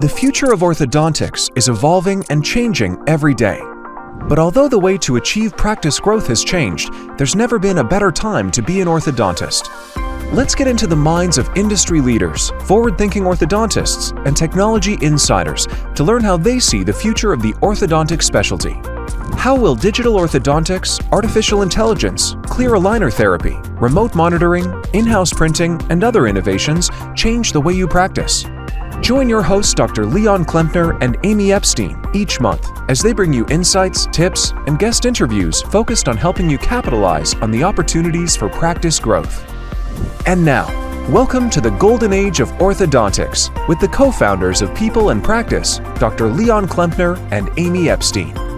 The future of orthodontics is evolving and changing every day. But although the way to achieve practice growth has changed, there's never been a better time to be an orthodontist. Let's get into the minds of industry leaders, forward thinking orthodontists, and technology insiders to learn how they see the future of the orthodontic specialty. How will digital orthodontics, artificial intelligence, clear aligner therapy, remote monitoring, in house printing, and other innovations change the way you practice? Join your hosts, Dr. Leon Klempner and Amy Epstein, each month as they bring you insights, tips, and guest interviews focused on helping you capitalize on the opportunities for practice growth. And now, welcome to the golden age of orthodontics with the co founders of People and Practice, Dr. Leon Klempner and Amy Epstein.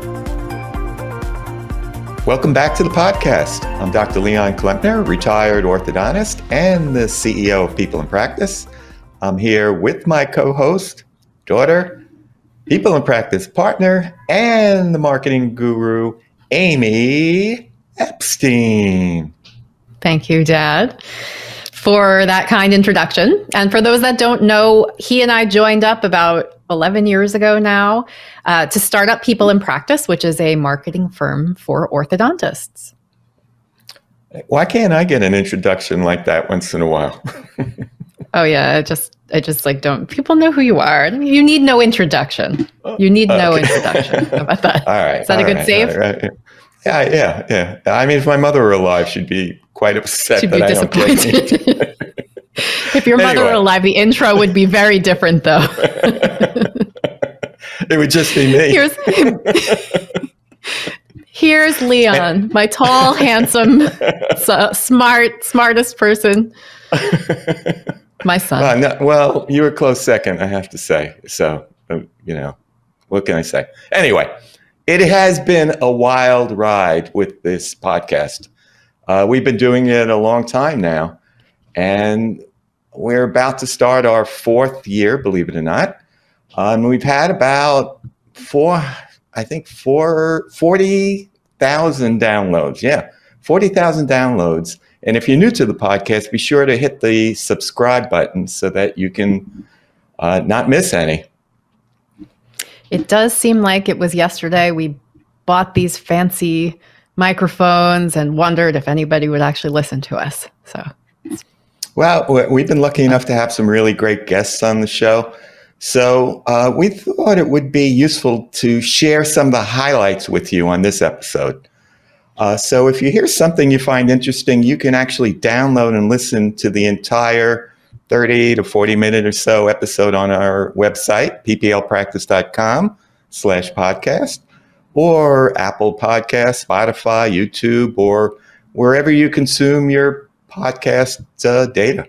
Welcome back to the podcast. I'm Dr. Leon Klempner, retired orthodontist and the CEO of People in Practice. I'm here with my co host, daughter, people in practice partner, and the marketing guru, Amy Epstein. Thank you, Dad, for that kind introduction. And for those that don't know, he and I joined up about 11 years ago now uh, to start up People in Practice, which is a marketing firm for orthodontists. Why can't I get an introduction like that once in a while? Oh yeah, I just I just like don't people know who you are. You need no introduction. You need no okay. introduction. How about that? All right. Is that a good right, save? Right. Yeah, yeah, yeah. I mean, if my mother were alive, she'd be quite upset. She'd be disappointed. if your mother anyway. were alive, the intro would be very different, though. it would just be me. Here's, here's Leon, my tall, handsome, smart, smartest person. My son. Well, no, well, you were close second, I have to say. So, uh, you know, what can I say? Anyway, it has been a wild ride with this podcast. Uh, we've been doing it a long time now, and we're about to start our fourth year, believe it or not. Um, we've had about four, I think, four, 40,000 downloads. Yeah, 40,000 downloads. And if you're new to the podcast, be sure to hit the subscribe button so that you can uh, not miss any. It does seem like it was yesterday we bought these fancy microphones and wondered if anybody would actually listen to us. So, well, we've been lucky enough to have some really great guests on the show. So, uh, we thought it would be useful to share some of the highlights with you on this episode. Uh, so if you hear something you find interesting, you can actually download and listen to the entire 30 to 40 minute or so episode on our website, pplpractice.com slash podcast, or Apple Podcasts, Spotify, YouTube, or wherever you consume your podcast uh, data.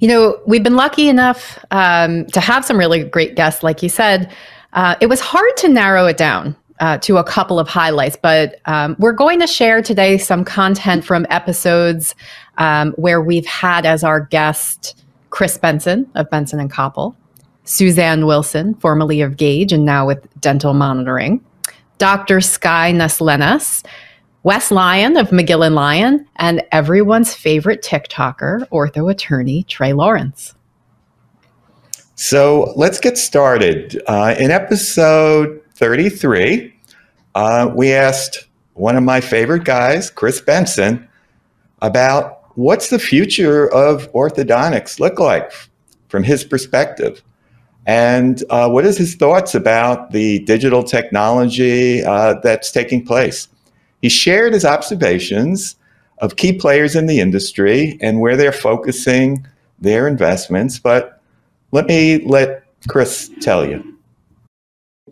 You know, we've been lucky enough um, to have some really great guests, like you said. Uh, it was hard to narrow it down uh, to a couple of highlights, but um, we're going to share today some content from episodes um, where we've had as our guest Chris Bentson of Bentson and Copple, Suzanne Wilson, formerly of Gaidge and now with Dental Monitoring, Dr. Sky Naslenas, Wes Lyon of McGill and Lyon, and everyone's favorite TikToker, ortho attorney Trey Lawrence. So let's get started. Uh, in episode 33, uh, we asked one of my favorite guys, Chris Bentson, about what's the future of orthodontics look like from his perspective. And uh, what is his thoughts about the digital technology uh, that's taking place? He shared his observations of key players in the industry and where they're focusing their investments. But let me let Chris tell you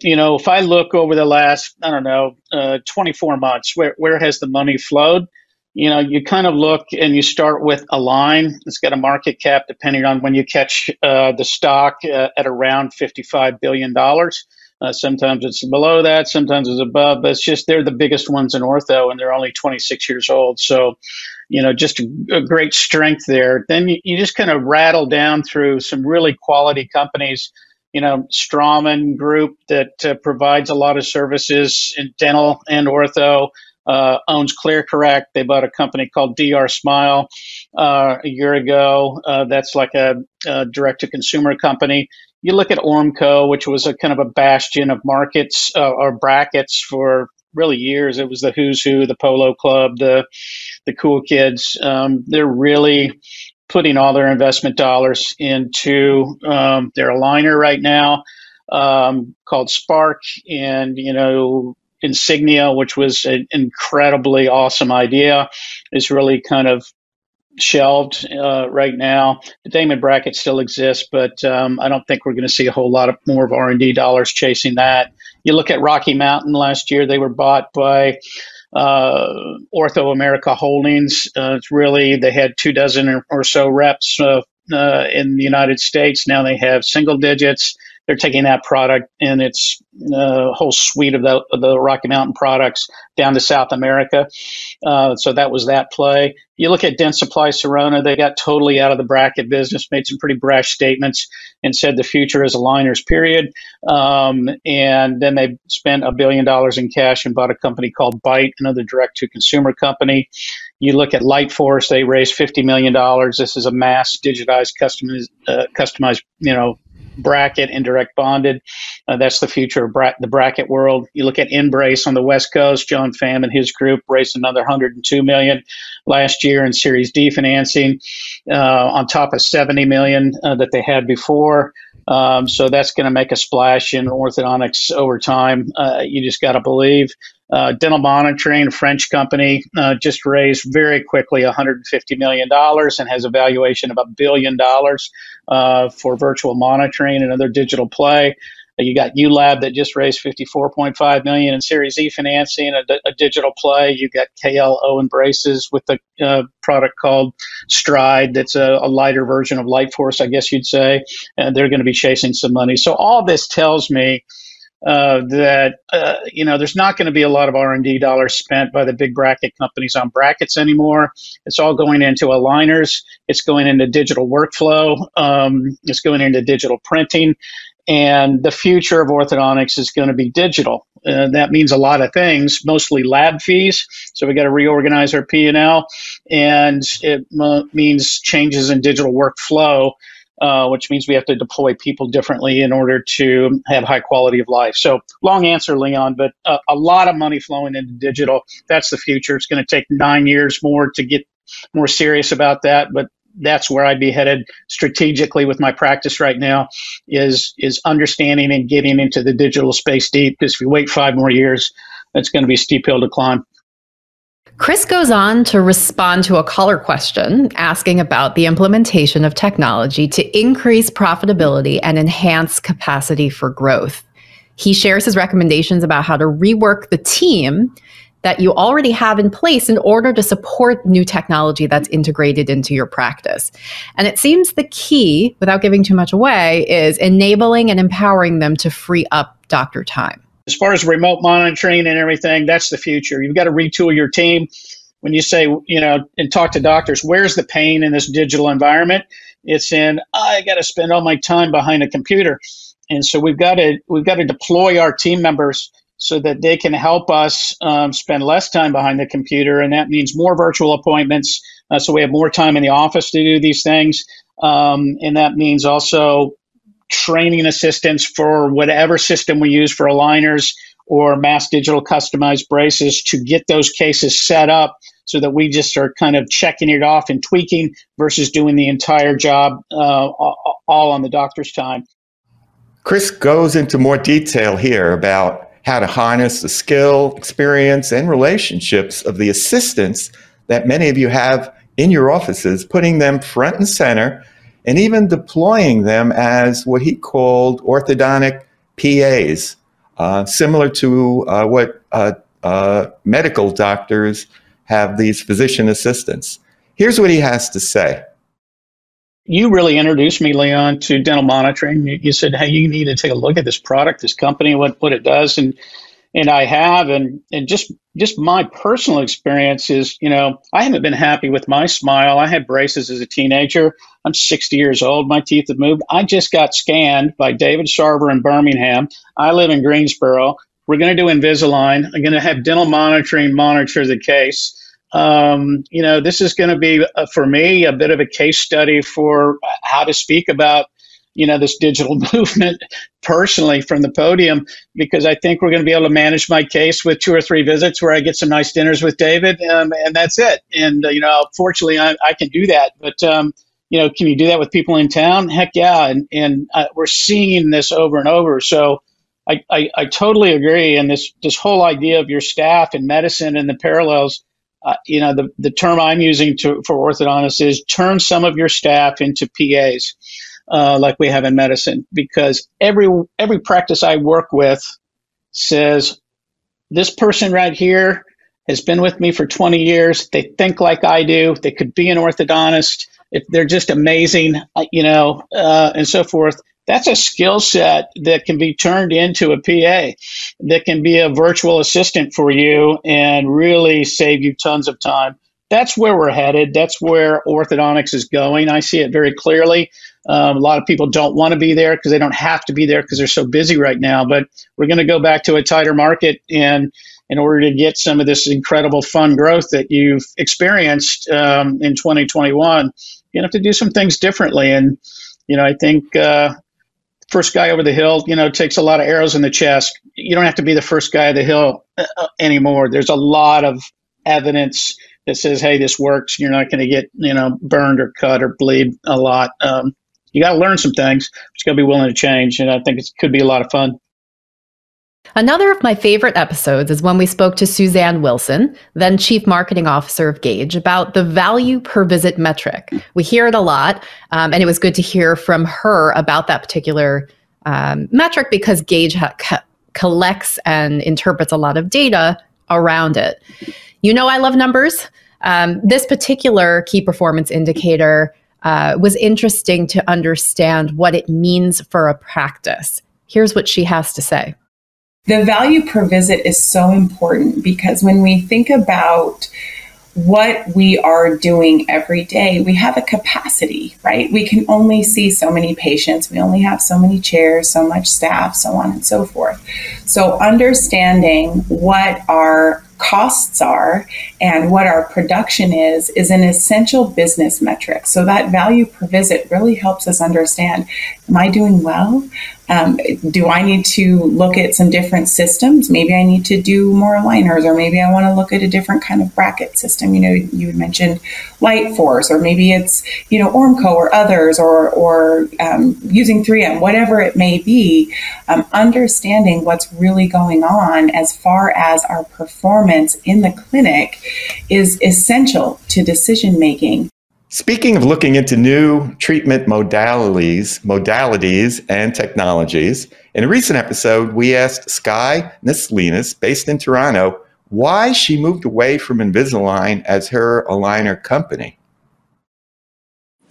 you know, if I look over the last, I don't know, uh, 24 months, where, where has the money flowed? You know, you kind of look and you start with Align. It's got a market cap, depending on when you catch uh, the stock, uh, at around $55 billion. Uh, sometimes it's below that, sometimes it's above, but it's just they're the biggest ones in ortho and they're only 26 years old. So, you know, just a, a great strength there. Then you, you just kind of rattle down through some really quality companies you know, Straumann Group that uh, provides a lot of services in dental and ortho. uh, owns ClearCorrect. They bought a company called DrSmile uh, a year ago. Uh, that's like a, a direct to consumer company. You look at Ormco, which was a kind of a bastion of markets uh, or brackets for really years. It was the who's who, the Polo Club, the the cool kids. Um, they're really putting all their investment dollars into um, their aligner right now um, called Spark, and you know Insignia, which was an incredibly awesome idea, is really kind of shelved uh, right now. The Damon bracket still exists, but um, I don't think we're going to see a whole lot of more of R and D dollars chasing that. You look at Rocky Mountain last year; they were bought by uh, Ortho America Holdings. Uh, it's really they had two dozen or, so reps uh, in the United States. Now they have single digits they're taking that product and its uh, whole suite of the, of the, Rocky Mountain products down to South America. Uh, so that was that play. You look at Dentsply Sirona, they got totally out of the bracket business, made some pretty brash statements, and said the future is aligners, period. Um, and then they spent a billion dollars in cash and bought a company called Byte, another direct to consumer company. You look at Lightforce; they raised $50 million. This is a mass digitized, customized, uh, customized you know, bracket and direct bonded. Uh, that's the future of bra- the bracket world. You look at Embrace on the West Coast. John Pham and his group raised another 102 million last year in Series D financing, uh, on top of 70 million uh, that they had before. Um, so that's going to make a splash in orthodontics over time. Uh, you just got to believe. Uh, dental monitoring, a French company, uh, just raised very quickly $150 million and has a valuation of a billion dollars uh, for virtual monitoring and other digital play. Uh, you got ULab that just raised 54.5 million in Series E financing, a, a digital play. You got KLO braces with the uh, product called Stride, that's a, a, lighter version of Lightforce, I guess you'd say. And they're going to be chasing some money. So all this tells me uh, that uh, you know there's not going to be a lot of R&D dollars spent by the big bracket companies on brackets anymore. It's all going into aligners. It's going into digital workflow. Um, it's going into digital printing. And the future of orthodontics is going to be digital. Uh, that means a lot of things, mostly lab fees. So we got to reorganize our P&L, and it m- means changes in digital workflow uh, which means we have to deploy people differently in order to have high quality of life. So, long answer, Leon, but uh, a lot of money flowing into digital. That's the future. It's going to take nine years more to get more serious about that, but that's where I'd be headed strategically with my practice right now is is understanding and getting into the digital space deep because if you wait five more years, it's going to be steep hill to climb. Chris goes on to respond to a caller question asking about the implementation of technology to increase profitability and enhance capacity for growth. He shares his recommendations about how to rework the team that you already have in place in order to support new technology that's integrated into your practice. And it seems the key, without giving too much away, is enabling and empowering them to free up doctor time as far as remote monitoring and everything, that's the future. You've got to retool your team. When you say, you know, and talk to doctors, where's the pain in this digital environment? It's in I got to spend all my time behind a computer, and so we've got to we've got to deploy our team members so that they can help us um, spend less time behind the computer, and that means more virtual appointments. Uh, so we have more time in the office to do these things, um, and that means also training assistance for whatever system we use for aligners or mass digital customized braces to get those cases set up so that we just are kind of checking it off and tweaking versus doing the entire job uh, all on the doctor's time. Chris goes into more detail here about how to harness the skill, experience, and relationships of the assistants that many of you have in your offices, putting them front and center and even deploying them as what he called orthodontic PAs, uh, similar to uh, what uh, uh, medical doctors have these physician assistants. Here's what he has to say. You really introduced me, Leon, to dental monitoring. You, you said, hey, you need to take a look at this product, this company, what, what it does. And and I have, and and just just my personal experience is, you know, I haven't been happy with my smile. I had braces as a teenager. I'm 60 years old. My teeth have moved. I just got scanned by David Sarver in Birmingham. I live in Greensboro. We're going to do Invisalign. I'm going to have dental monitoring monitor the case. Um, you know, this is going to be, uh, for me, a bit of a case study for how to speak about you know this digital movement personally from the podium because I think we're going to be able to manage my case with two or three visits where I get some nice dinners with David um, and that's it. And uh, you know, fortunately, I, I, can do that. But um, you know, can you do that with people in town? Heck yeah! And and uh, we're seeing this over and over. So. I, I, I, totally agree, and this this whole idea of your staff and medicine and the parallels uh, you know, the, the term I'm using to, for orthodontists is turn some of your staff into PAs uh, like we have in medicine because every every practice I work with says this person right here has been with me for 20 years. They think like I do. They could be an orthodontist. If they're just amazing, uh, you know, uh, and so forth. That's a skill set that can be turned into a PA, that can be a virtual assistant for you and really save you tons of time. That's where we're headed. That's where orthodontics is going. I see it very clearly. Um, a lot of people don't want to be there because they don't have to be there because they're so busy right now. But we're going to go back to a tighter market, and in order to get some of this incredible fun growth that you've experienced um, in 2021, you have to do some things differently. And you know, I think uh, first guy over the hill, you know, takes a lot of arrows in the chest. You don't have to be the first guy of the hill uh, anymore. There's a lot of evidence that says, "Hey, this works." You're not going to get you know burned or cut or bleed a lot. Um, you got to learn some things. You got to be willing to change, and I think it could be a lot of fun. Another of my favorite episodes is when we spoke to Suzanne Wilson, then Chief Marketing Officer of Gaidge, about the value per visit metric. We hear it a lot, um, and it was good to hear from her about that particular um, metric because Gaidge ha- co- collects and interprets a lot of data around it. You know, I love numbers. Um, this particular key performance indicator uh, was interesting to understand what it means for a practice. Here's what she has to say. The value per visit is so important because when we think about what we are doing every day, we have a capacity, right? We can only see so many patients, we only have so many chairs, so much staff, so on and so forth. So, understanding what our costs are and what our production is is an essential business metric. So that value per visit really helps us understand am I doing well? Um, do I need to look at some different systems? Maybe I need to do more aligners, or maybe I want to look at a different kind of bracket system. You know, you mentioned Lightforce, or maybe it's you know Ormco or others, or or um, using 3M, whatever it may be. Um, understanding what's really going on as far as our performance in the clinic is essential to decision making. Speaking of looking into new treatment modalities, modalities and technologies, in a recent episode, we asked Sky Naslenas, based in Toronto, why she moved away from Invisalign as her aligner company.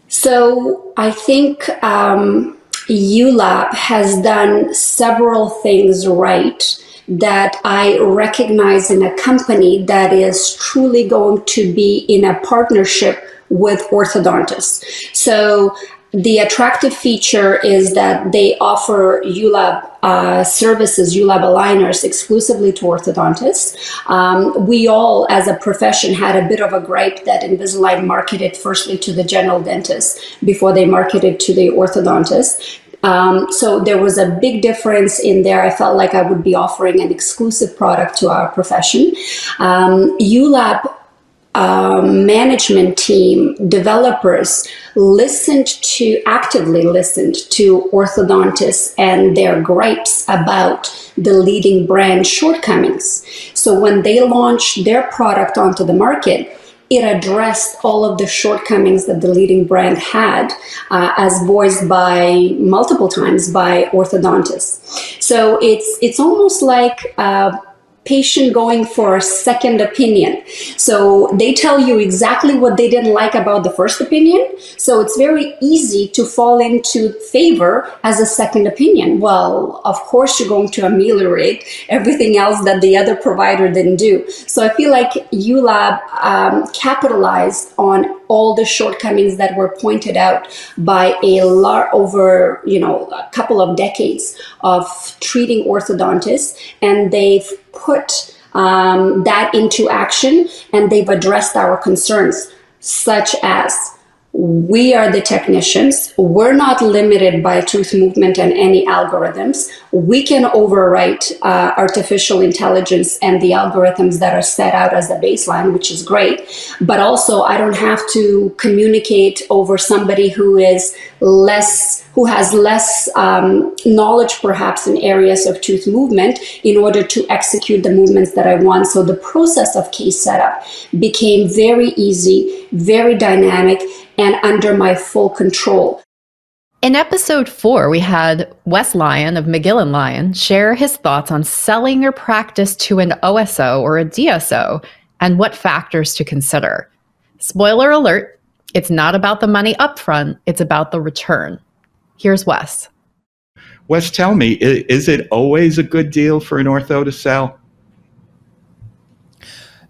So I think um, ULAB has done several things right that I recognize in a company that is truly going to be in a partnership with orthodontists. So the attractive feature is that they offer ULAB uh, services, ULAB aligners exclusively to orthodontists. Um, we all, as a profession, had a bit of a gripe that Invisalign marketed firstly to the general dentist before they marketed to the orthodontist. Um, so there was a big difference in there. I felt like I would be offering an exclusive product to our profession. Um, ULAB um, management team, developers listened to, actively listened to orthodontists and their gripes about the leading brand shortcomings. So when they launched their product onto the market, it addressed all of the shortcomings that the leading brand had, uh, as voiced by multiple times by orthodontists. So it's it's almost like uh, patient going for a second opinion. So they tell you exactly what they didn't like about the first opinion. So it's very easy to fall into favor as a second opinion. Well, of course, you're going to ameliorate everything else that the other provider didn't do. So I feel like ULAB um, capitalized on all the shortcomings that were pointed out by a lot over you know a couple of decades of treating orthodontists and they've put um, that into action and they've addressed our concerns such as we are the technicians. We're not limited by tooth movement and any algorithms. We can overwrite uh, artificial intelligence and the algorithms that are set out as the baseline, which is great. But also, I don't have to communicate over somebody who is less who has less um, knowledge perhaps in areas of tooth movement in order to execute the movements that I want. So the process of case setup became very easy, very dynamic, and under my full control. In episode four, we had Wes Lyon of McGill & Lyon share his thoughts on selling your practice to an OSO or a DSO and what factors to consider. Spoiler alert, it's not about the money upfront, it's about the return. Here's Wes. Wes, tell me, is it always a good deal for an ortho to sell?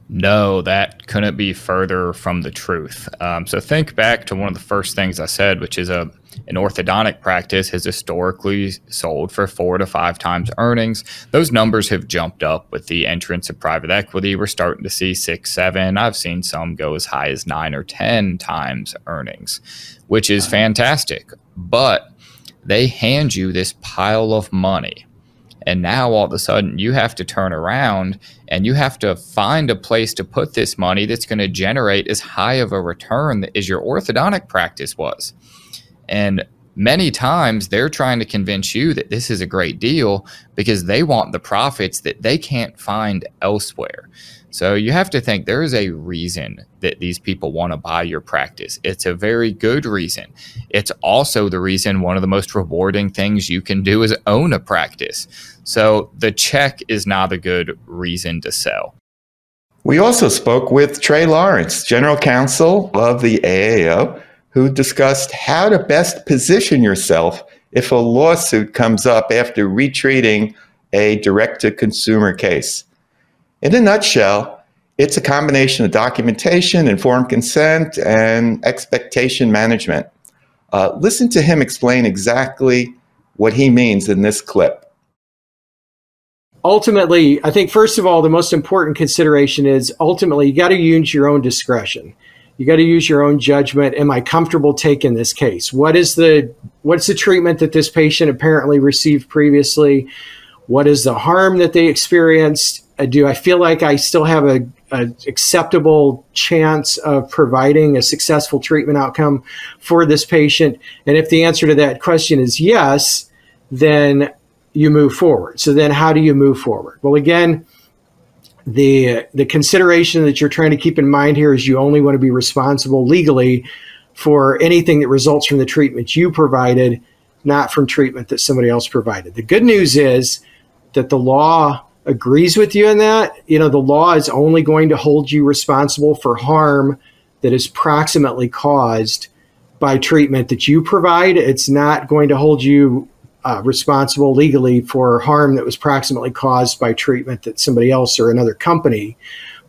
No, that couldn't be further from the truth. Um, so think back to one of the first things I said, which is a an orthodontic practice has historically sold for four to five times earnings. Those numbers have jumped up with the entrance of private equity. We're starting to see six, seven. I've seen some go as high as nine or ten times earnings, which is fantastic. But they hand you this pile of money. And now all of a sudden you have to turn around and you have to find a place to put this money that's going to generate as high of a return as your orthodontic practice was. And many times they're trying to convince you that this is a great deal because they want the profits that they can't find elsewhere. So you have to think there is a reason that these people want to buy your practice. It's a very good reason. It's also the reason one of the most rewarding things you can do is own a practice. So the check is not a good reason to sell. We also spoke with Trey Lawrence, General Counsel of the AAO, who discussed how to best position yourself if a lawsuit comes up after retreating a direct to consumer case. In a nutshell, it's a combination of documentation, informed consent, and expectation management. Uh, listen to him explain exactly what he means in this clip. Ultimately, I think, first of all, the most important consideration is ultimately you got to use your own discretion. You got to use your own judgment. Am I comfortable taking this case? What is the what's the treatment that this patient apparently received previously? What is the harm that they experienced? Uh, do I feel like I still have a, a, acceptable chance of providing a successful treatment outcome for this patient? And if the answer to that question is yes, then you move forward. So then how do you move forward? Well, again, the the consideration that you're trying to keep in mind here is you only want to be responsible legally for anything that results from the treatment you provided, not from treatment that somebody else provided. The good news is that the law agrees with you in that, you know, the law is only going to hold you responsible for harm that is proximately caused by treatment that you provide. It's not going to hold you uh, responsible legally for harm that was proximately caused by treatment that somebody else or another company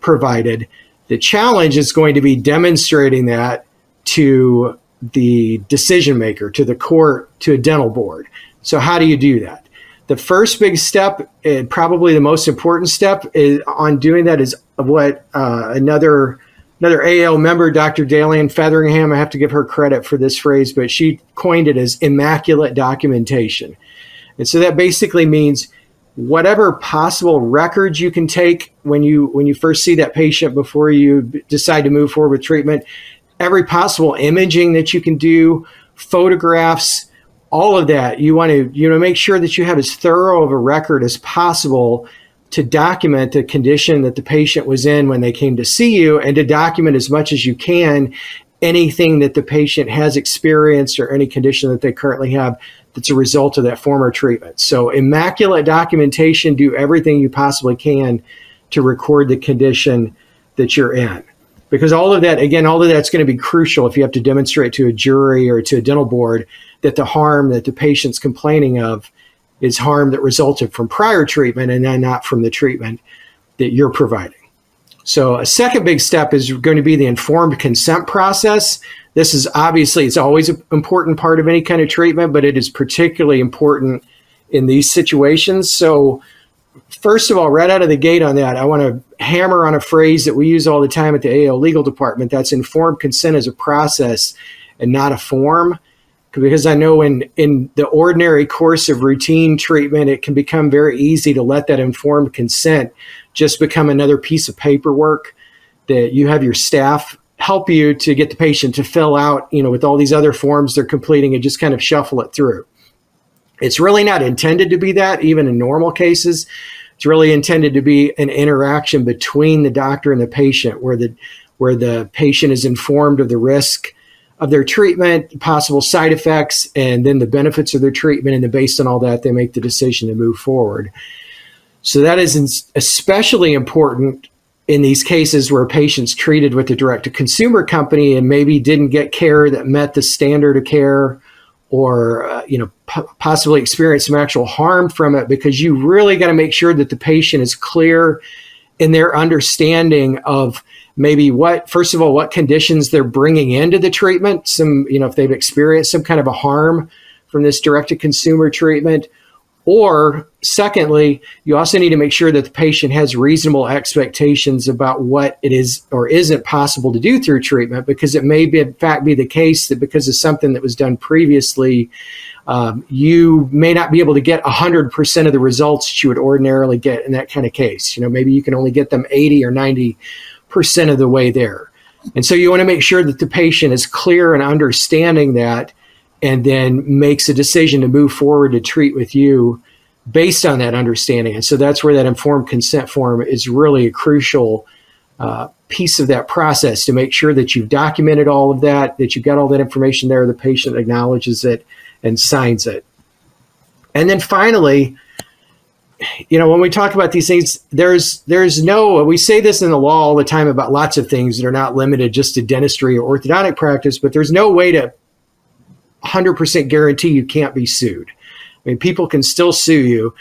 provided. The challenge is going to be demonstrating that to the decision maker, to the court, to a dental board. So, how do you do that? the first big step and probably the most important step is, on doing that is what uh, another another AAO member, Dr. Dalian Featheringham, I have to give her credit for this phrase, but she coined it as immaculate documentation. And so that basically means whatever possible records you can take when you when you first see that patient before you decide to move forward with treatment, every possible imaging that you can do, photographs, all of that you want to you know make sure that you have as thorough of a record as possible to document the condition that the patient was in when they came to see you and to document as much as you can anything that the patient has experienced or any condition that they currently have that's a result of that former treatment. So, immaculate documentation, do everything you possibly can to record the condition that you're in. Because all of that, again, all of that's going to be crucial if you have to demonstrate to a jury or to a dental board that the harm that the patient's complaining of is harm that resulted from prior treatment and then not from the treatment that you're providing. So a second big step is going to be the informed consent process. This is obviously it's always an important part of any kind of treatment, but it is particularly important in these situations. So first of all, right out of the gate on that, I want to hammer on a phrase that we use all the time at the AO legal department. That's informed consent as a process and not a form. Because I know in, in the ordinary course of routine treatment, it can become very easy to let that informed consent just become another piece of paperwork that you have your staff help you to get the patient to fill out, you know, with all these other forms they're completing and just kind of shuffle it through. It's really not intended to be that, even in normal cases. It's really intended to be an interaction between the doctor and the patient where the where the patient is informed of the risk of their treatment, possible side effects, and then the benefits of their treatment. And then based on all that, they make the decision to move forward. So that is especially important in these cases where patients treated with a direct to consumer company and maybe didn't get care that met the standard of care or uh, you know p- possibly experience some actual harm from it because you really got to make sure that the patient is clear in their understanding of maybe what first of all what conditions they're bringing into the treatment some you know if they've experienced some kind of a harm from this direct to consumer treatment or, secondly, you also need to make sure that the patient has reasonable expectations about what it is or isn't possible to do through treatment, because it may be, in fact, be the case that because of something that was done previously, um, you may not be able to get 100% of the results that you would ordinarily get in that kind of case. You know, maybe you can only get them 80 or 90% of the way there. And so you want to make sure that the patient is clear and understanding that and then makes a decision to move forward to treat with you based on that understanding. And so that's where that informed consent form is really a crucial uh, piece of that process to make sure that you've documented all of that, that you've got all that information there, the patient acknowledges it and signs it. And then finally, you know, when we talk about these things, there's there's no we say this in the law all the time about lots of things that are not limited just to dentistry or orthodontic practice, but there's no way to 100% guarantee you can't be sued. I mean, people can still sue you.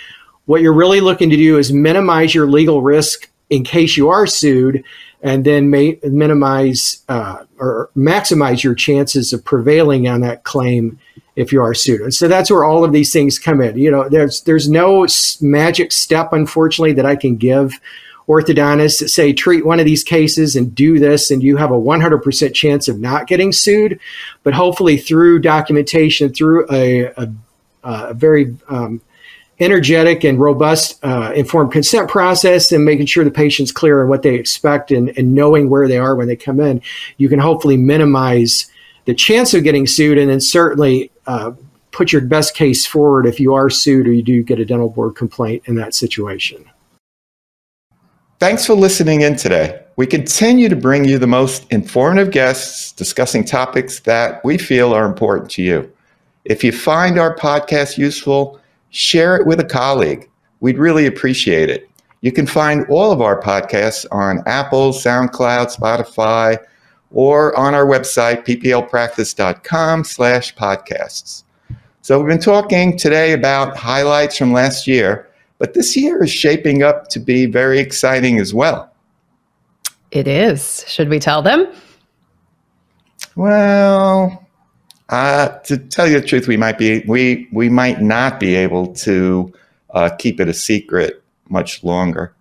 What you're really looking to do is minimize your legal risk in case you are sued, and then may, minimize uh, or maximize your chances of prevailing on that claim if you are sued. So that's where all of these things come in. You know, there's there's no magic step, unfortunately, that I can give orthodontists that say treat one of these cases and do this and you have a 100% chance of not getting sued but hopefully through documentation through a, a, a very um, energetic and robust uh, informed consent process and making sure the patient's clear on what they expect and, and knowing where they are when they come in you can hopefully minimize the chance of getting sued and then certainly uh, put your best case forward if you are sued or you do get a dental board complaint in that situation Thanks for listening in today. We continue to bring you the most informative guests discussing topics that we feel are important to you. If you find our podcast useful, share it with a colleague. We'd really appreciate it. You can find all of our podcasts on Apple, SoundCloud, Spotify, or on our website, pplpractice.com slash podcasts. So we've been talking today about highlights from last year. But this year is shaping up to be very exciting as well. It is. Should we tell them? Well, uh, to tell you the truth, we might be we we might not be able to uh, keep it a secret much longer.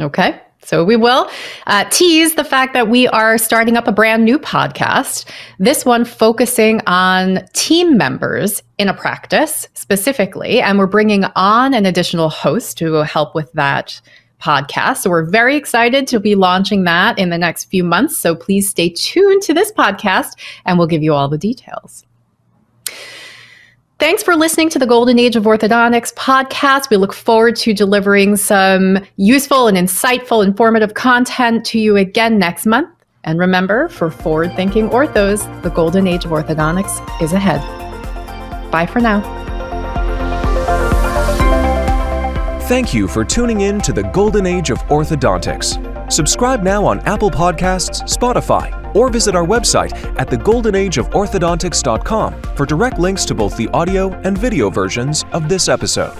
Okay. So we will uh, tease the fact that we are starting up a brand new podcast. This one focusing on team members in a practice specifically. And we're bringing on an additional host to help with that podcast. So we're very excited to be launching that in the next few months. So please stay tuned to this podcast and we'll give you all the details. Thanks for listening to the Golden Age of Orthodontics podcast. We look forward to delivering some useful and insightful, informative content to you again next month. And remember, for forward thinking orthos, the Golden Age of Orthodontics is ahead. Bye for now. Thank you for tuning in to the golden age of orthodontics. Subscribe now on Apple Podcasts, Spotify, or visit our website at thegoldenageoforthodontics.com for direct links to both the audio and video versions of this episode.